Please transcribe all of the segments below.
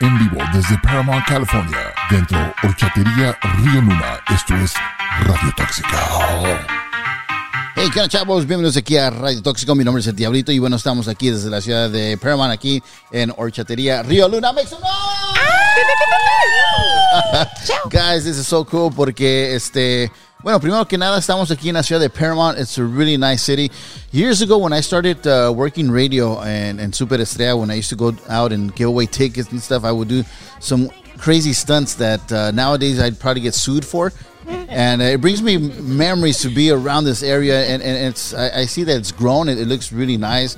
en vivo desde Paramount, California, dentro Horchatería Río Luna. Esto es Radio Tóxica. Hey, ¿qué onda, chavos? Bienvenidos aquí a Radio Tóxico. Mi nombre es El Diablito y bueno, estamos aquí desde la ciudad de Paramount, aquí en Horchatería Río Luna. Make some noise! Guys, this is so cool porque este. Bueno, primero que nada, estamos aquí en la ciudad de Paramount. It's a really nice city. Years ago, when I started uh, working radio and, and Super Estrella, when I used to go out and give away tickets and stuff, I would do some crazy stunts that uh, nowadays I'd probably get sued for. and it brings me memories to be around this area, and, and it's I, I see that it's grown. It, it looks really nice.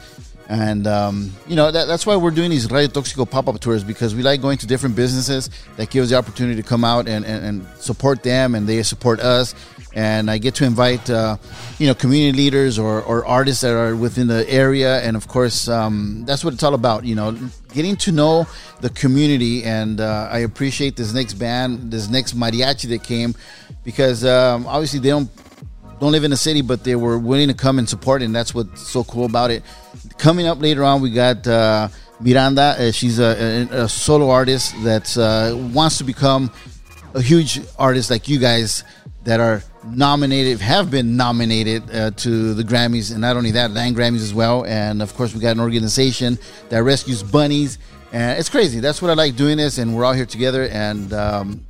And um, you know that, that's why we're doing these Radio Toxiko pop-up tours because we like going to different businesses that give us the opportunity to come out and, and, and support them and they support us. And I get to invite uh, you know community leaders or, or artists that are within the area, and of course um, that's what it's all about. You know, getting to know the community. And uh, I appreciate this next band, this next mariachi that came, because um, obviously they don't don't live in the city, but they were willing to come and support, and that's what's so cool about it. Coming up later on, we got uh, Miranda. Uh, she's a, a, a, solo artist that uh, wants to become a huge artist like you guys that are nominated, have been nominated uh, to the Grammys, and not only that, Latin Grammys as well. And of course, we got an organization that rescues bunnies, and it's crazy. That's what I like doing this, and we're all here together. And um,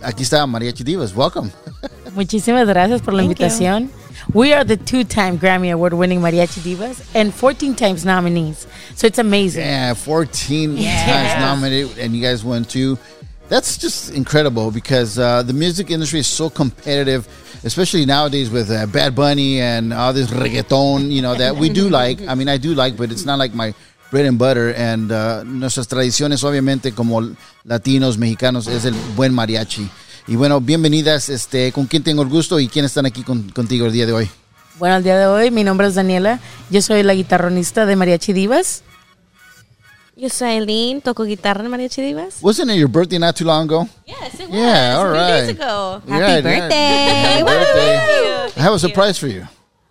aquí está Mariachi Divas. Welcome. Muchísimas gracias por la Thank invitación. We are the two-time Grammy Award-winning Mariachi Divas and 14 times nominees. So it's amazing. Yeah, 14 Yes. times nominated, and you guys won two. That's just incredible because uh, the music industry is so competitive, especially nowadays with uh, Bad Bunny and all this reggaeton, you know, that we do like. I mean, I do like, but it's not like my bread and butter. And uh, nuestras tradiciones, obviamente, como latinos, mexicanos, es el buen mariachi. Y bueno, bienvenidas. Este, ¿Con quién tengo el gusto y quién están aquí con- contigo el día de hoy? Bueno, el día de hoy mi nombre es Daniela. Yo soy la guitarronista de Mariachi Divas. Yo soy Eileen, toco guitarra en Mariachi Divas. Wasn't it your birthday not too long ago? Yes, it was. Yeah, all a days ago. Happy birthday. Happy birthday. I have a surprise for you.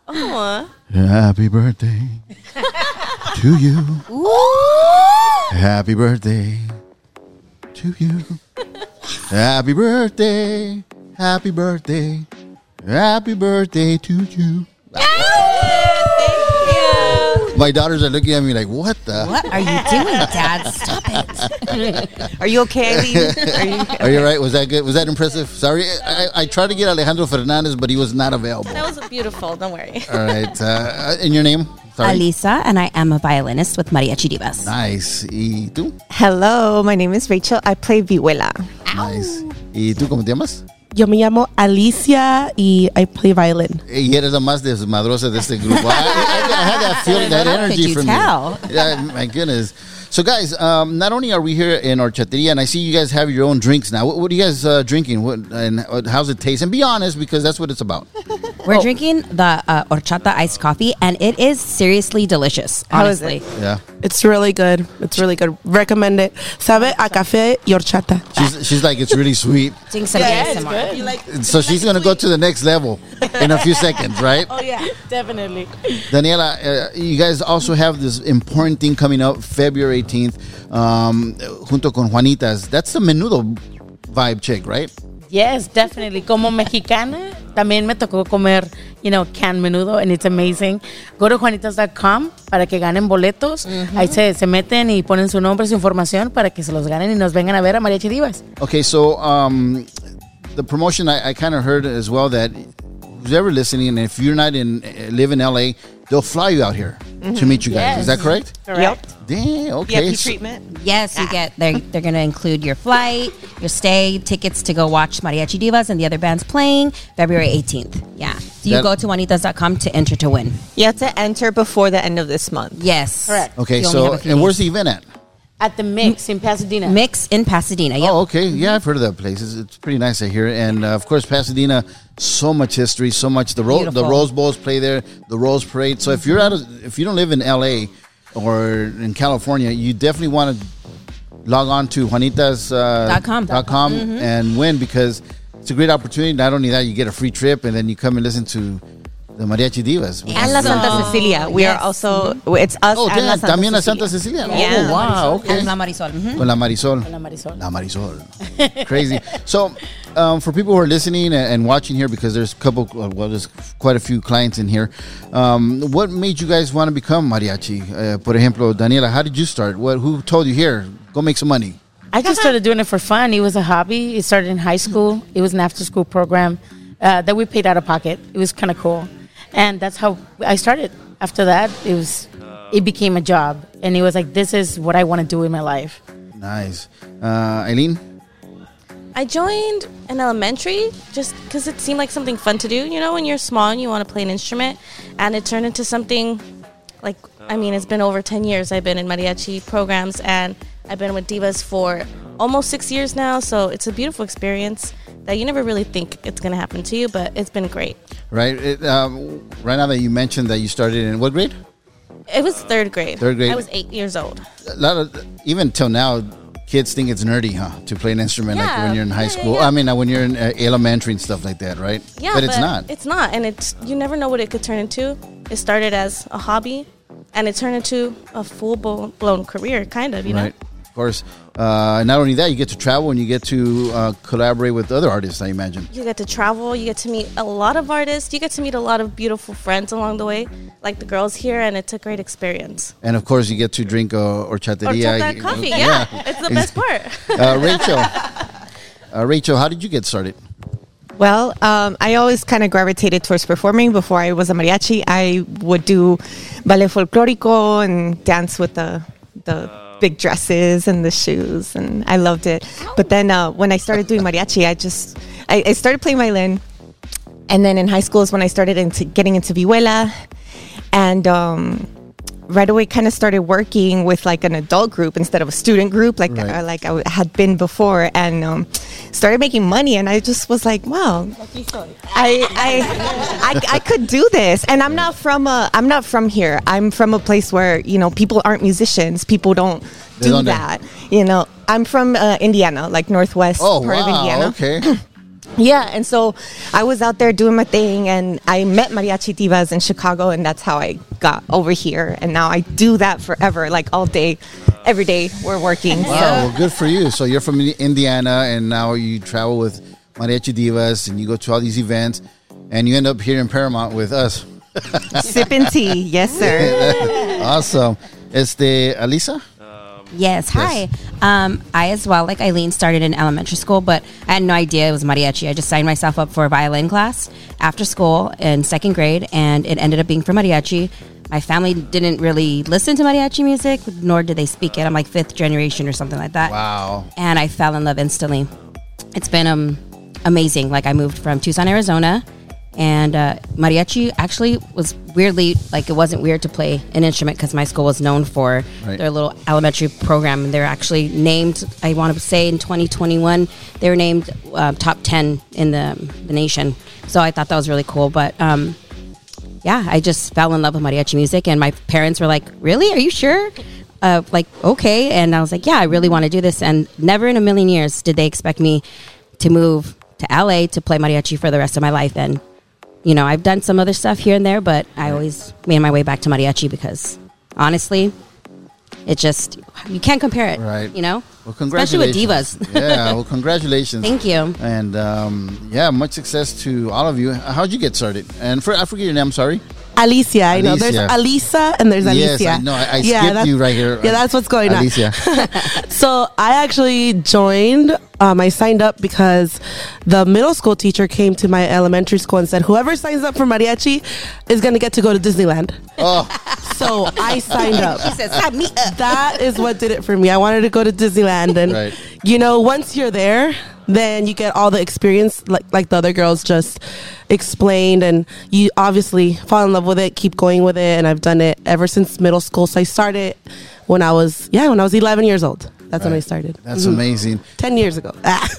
Oh, Happy birthday to you. Ooh. Happy birthday to you. Happy birthday. Happy birthday. Happy birthday to you. My daughters are looking at me like, what the? What are you doing, Dad? Stop it. Are you okay, Eileen? Are you, okay? Are you right? Was that good? Was that impressive? Sorry, I, I tried to get Alejandro Fernandez, but he was not available. that was beautiful. Don't worry. All right. Uh, and your name? Sorry. Alisa, and I am a violinist with Mariachi Divas. Nice. ¿Y tú? Hello, my name is Rachel. I play vihuela. Nice. ¿Y tú cómo te llamas? Yo me llamo Alicia y I play violin. Y eres la más desmadrosa de este grupo. I, I, I had that feeling, that energy from tell? you. Yeah, my goodness. So, guys, um, not only are we here in Horchatería, and I see you guys have your own drinks now. What, what are you guys uh, drinking? What and uh, how's it taste? And be honest, because that's what it's about. We're drinking the uh, horchata iced coffee, and it is seriously delicious. How is Honestly, it? Yeah, It's really good. It's really good. Recommend it. Sabe a café y horchata. she's she's like it's really sweet. doing some ASMR. So she's gonna go to the next level in a few seconds, right? Oh, yeah, definitely. Daniela, uh, you guys also have this important thing coming up February 18th, um, junto con Juanitas. That's the menudo vibe chick, right? Yes, definitely. Como mexicana, también me tocó comer, you know, canned menudo, and it's amazing. Go to juanitas.com para que ganen boletos. Ahí se, se meten y ponen su nombre, su información para que se los ganen y nos vengan a ver a Mariachi Divas. Okay, so um, the promotion I, I kind of heard as well that who's ever listening, and if you're not in uh, live in LA, they'll fly you out here to meet you guys. Is that correct? Yep. Damn. Okay. VIP treatment. Yes, you get. They're they're going to include your flight, your stay, tickets to go watch Mariachi Divas and the other bands playing February 18th. Yeah, so you That- go to juanitas.com to enter to win. You have to enter before the end of this month. Yes, Correct. Okay, so have a few and days. where's the event at? At the Mix in Pasadena. Mix in Pasadena. Yep. Oh, okay. Yeah, I've heard of that place. It's, it's pretty nice I hear. And uh, of course, Pasadena, so much history, so much. The ro- the Rose Bowls play there, the Rose Parade. So if you're out, of, if you don't live in L.A. or in California, you definitely want to log on to Juanitas uh, Dot com. dot com and win because it's a great opportunity. Not only that, you get a free trip, and then you come and listen to the Mariachi Divas. And La Santa Cecilia. We are also, it's us Oh, and La Santa también la Cecilia. Santa Cecilia. Yeah. Oh, wow, okay. And La Marisol. mhm. Con la Marisol. La Marisol. La Marisol. Crazy. So, um, for people who are listening and, and watching here, because there's a couple, uh, well, there's quite a few clients in here. Um, what made you guys want to become mariachi? Uh, por ejemplo, Daniela, how did you start? What? Who told you here? Go make some money. I just started doing it for fun. It was a hobby. It started in high school. It was an after school program uh, that we paid out of pocket. It was kind of cool. And that's how I started. After that, it was it became a job. And it was like, this is what I want to do in my life. Nice. Uh, Eileen? I joined an elementary just because it seemed like something fun to do. You know, when you're small and you want to play an instrument, and it turned into something like I mean, it's been over ten years. I've been in mariachi programs, and I've been with divas for almost six years now. So it's a beautiful experience that you never really think it's going to happen to you, but it's been great. Right. It, um, right now that you mentioned that you started in what grade? It was third grade. Third grade. I was eight years old. A lot of even till now, kids think it's nerdy, huh? To play an instrument like when you're in high Yeah, school. yeah. I mean, when you're in uh, elementary and stuff like that, right? Yeah, but it's not. It's not, and it's you never know what it could turn into. It started as a hobby, and it turned into a full blown blown career, kind of. You right. know. Of course. Uh, not only that, you get to travel and you get to uh, collaborate with other artists. I imagine. You get to travel. You get to meet a lot of artists. You get to meet a lot of beautiful friends along the way, like the girls here, and it's a great experience. And of course, you get to drink uh, Or horchateria. that coffee, yeah, it's the best part. uh, Rachel. Uh, Rachel, how did you get started? Well, um, I always kind of gravitated towards performing. Before I was a mariachi, I would do ballet folclórico and dance with the the big dresses and the shoes, and I loved it. But then uh, when I started doing mariachi, I just I, I started playing violin, and then in high school is when I started into getting into vihuela, and um, right away kind of started working with like an adult group instead of a student group like Right. uh, like I had been before and um, started making money and I just was like wow I, I, I I could do this and I'm not from a I'm not from here I'm from a place where you know people aren't musicians people don't do don't do- that you know I'm from uh, Indiana like northwest Oh, part of wow. Indiana Okay. yeah, and so I was out there doing my thing, and I met Mariachi Divas in Chicago, and that's how I got over here. And now I do that forever, like all day, every day we're working. Wow, well, good for you. So you're from Indiana, and now you travel with Mariachi Divas, and you go to all these events, and you end up here in Paramount with us. Sipping tea, yes, sir. Awesome. Este, Alisa? Yes, hi. Um, I as well, like Eileen, started in elementary school, but I had no idea it was mariachi. I just signed myself up for a violin class after school in second grade, and it ended up being for mariachi. My family didn't really listen to mariachi music, nor did they speak it. I'm like fifth generation or something like that. Wow. And I fell in love instantly. It's been um, amazing. Like I moved from Tucson, Arizona, and uh, mariachi actually was weirdly like it wasn't weird to play an instrument because my school was known for Right. their little elementary program. And they're actually named. I want to say in 2021 they were named uh, top 10 in the the nation. So I thought that was really cool. But um, yeah, I just fell in love with mariachi music, and my parents were like, "Really? Are you sure?" Uh, like, okay, and I was like, "Yeah, I really want to do this." And never in a million years did they expect me to move to LA to play mariachi for the rest of my life. And you know, I've done some other stuff here and there, but I always made my way back to mariachi because honestly, it just you can't compare it, Right. You know, Well, congratulations. especially with divas. yeah, well, congratulations. Thank you. And um, yeah, much success to all of you. How'd you get started? And for I forget your name. I'm sorry. Alicia, I know. There's Alisa and there's Alicia. Yes, Alicia. I know. I, I Yeah, skipped that's- you right here. Yeah, that's what's going Alicia. on. Alicia. so I actually joined. Um, I signed up because the middle school teacher came to my elementary school and said, "Whoever signs up for mariachi is going to get to go to Disneyland." oh, So I signed up. He says, "Sign me up." that is what did it for me. I wanted to go to Disneyland, and Right. you know, once you're there, then you get all the experience, like like the other girls just explained, and you obviously fall in love with it, keep going with it, and I've done it ever since middle school. So I started when I was yeah, when I was 11 years old. That's when I started. that's Mhm. amazing. 10 years ago. Ah.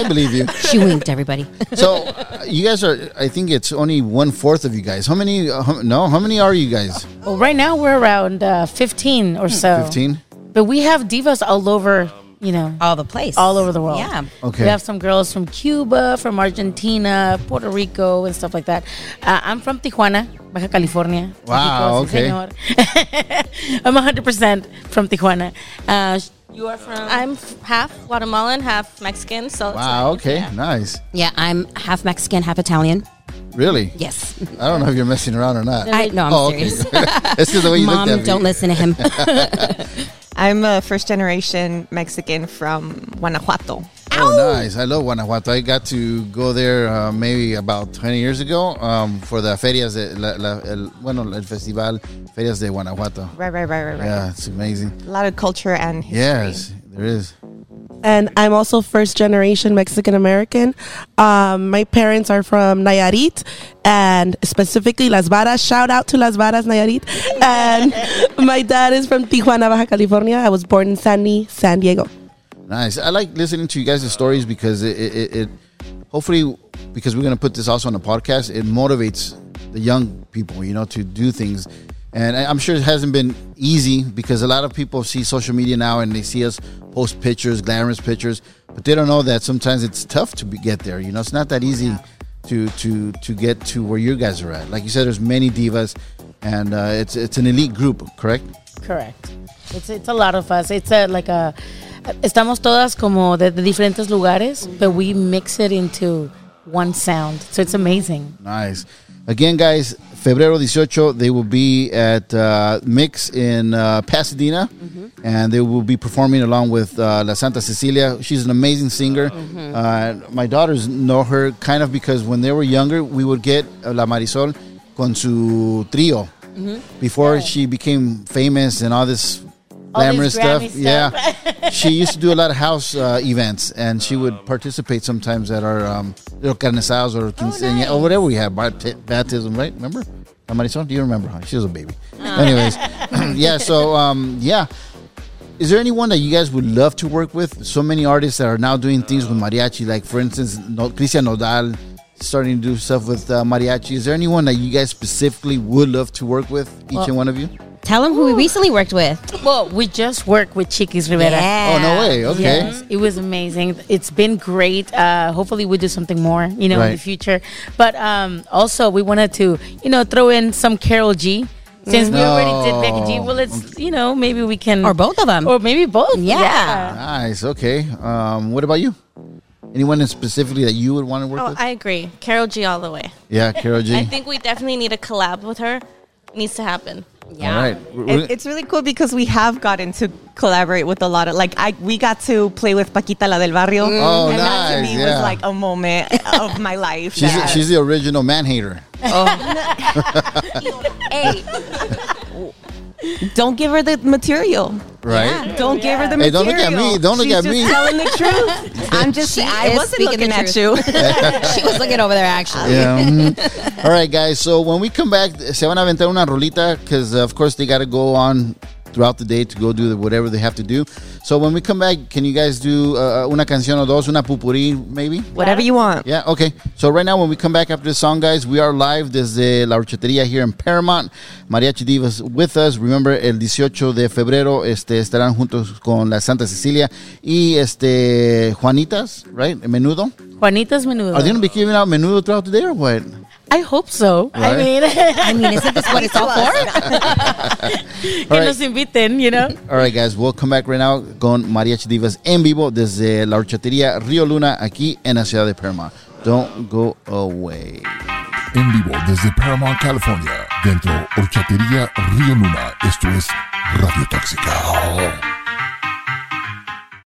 I believe you. She winked, everybody. So uh, you guys are. I think it's only one fourth of you guys. How many? Uh, how, no, how many are you guys? Well, right now we're around uh, 15 or so. Fifteen. But we have divas all over you know, All the place. all over the world. Yeah. Okay. We have some girls from Cuba, from Argentina, Puerto Rico, and stuff like that. Uh, I'm from Tijuana, Baja California. Wow, Mexico, sí, señor. I'm 100% from Tijuana. Uh, you are from? I'm half Guatemalan, half Mexican. So Wow. like- Okay. Nice. Yeah, I'm half Mexican, half Italian. Really? Yes. I don't know if you're messing around or not. I no, I'm oh, okay. serious. It's because the way you Mom, looked at me. don't listen to him. I'm a first generation Mexican from Guanajuato. Oh, nice. I love Guanajuato. I got to go there uh, maybe about 20 years ago um, for the ferias, de, la, la, el, bueno, el festival Ferias de Guanajuato. Right, right, right, right, right. Yeah, it's amazing. A lot of culture and history. Yes, there is. And I'm also first generation Mexican American. Um, my parents are from Nayarit and specifically Las Varas. Shout out to Las Varas, Nayarit. And my dad is from Tijuana, Baja California. I was born in Sandy, San Diego. Nice. I like listening to you guys' stories because it, it, it, it hopefully, because we're going to put this also on the podcast, it motivates the young people, you know, to do things. And I'm sure it hasn't been easy because a lot of people see social media now and they see us post pictures, glamorous pictures, but they don't know that sometimes it's tough to be, get there. You know, it's not that easy to to to get to where you guys are at. Like you said, there's many divas, and uh, it's it's an elite group, correct? Correct. It's, it's a lot of us. It's a, like a. Estamos todas como de, de diferentes lugares, but we mix it into one sound. So it's amazing. Nice. Again, guys, Febrero 18, they will be at uh, Mix in uh, Pasadena, and they will be performing along with uh, La Santa Cecilia. She's an amazing singer. Uh, my daughters know her kind of because when they were younger, we would get uh, La Marisol con su trio before she became famous and all this glamorous this Grammy stuff. Yeah, she used to do a lot of house uh, events, and she would participate sometimes at our um, little carnizados or quinceaña or whatever we had bat- baptism. Right? Remember? Marisol, do you remember? Huh? She was a baby. Anyways, yeah. So um, yeah. Is there anyone that you guys would love to work with? So many artists that are now doing things with mariachi, like for instance, no, Christian Nodal starting to do stuff with uh, mariachi. Is there anyone that you guys specifically would love to work with? Each and one of you? Tell them who we recently worked with. Well, we just worked with Chiquis Rivera. Oh no way! Okay. Yes, it was amazing. It's been great. Uh, hopefully, we do something more, you know, in the future. But um, also, we wanted to, you know, throw in some Karol G. Since we already did Becky G, well, it's you know maybe we can Or both of them. or maybe both. Yeah. Nice. Okay. Um, what about you? Anyone specifically that you would want to work Oh, with? I agree. Karol G all the way. yeah, Karol G. I think we definitely need a collab with her. Needs to happen. Yeah. All right. It, it's really cool because we have gotten to collaborate with a lot of like I we got to play with Paquita la del barrio. Oh, and that oh, to nice, me yeah. was like a moment of my life. she's that- she's the original man hater. Oh. Hey, don't give her the material. Right. Don't give her the Hey, material. don't look at me. Don't look She's at just me. telling the truth. I'm just. She I wasn't looking at you. she was looking over there actually. Yeah. mhm. All right, guys. So when we come back, se van a aventar una rolita because, of course, they got to go on throughout the day to go do the, whatever they have to do. So when we come back, can you guys do uh, una canción o dos, una pupuri, maybe? Whatever you want. Yeah, okay. So right now, when we come back after the song, guys, we are live desde La Horchatería here in Paramount. Mariachi Divas with us. Remember, el 18 de febrero este, estarán juntos con la Santa Cecilia y este Juanitas, right? Menudo. Juanita's menudo. Are they going to be giving out menudo throughout the day or what? I hope so. I mean, I mean, isn't this what it's all for? que All right. nos inviten, you know. All right, guys, we'll come back right now con Mariachi Divas en vivo desde la horchatería Río Luna aquí en la ciudad de Paramount. Don't go away. En vivo desde Paramount, California, dentro Horchatería Río Luna. Esto es Radio Tóxica.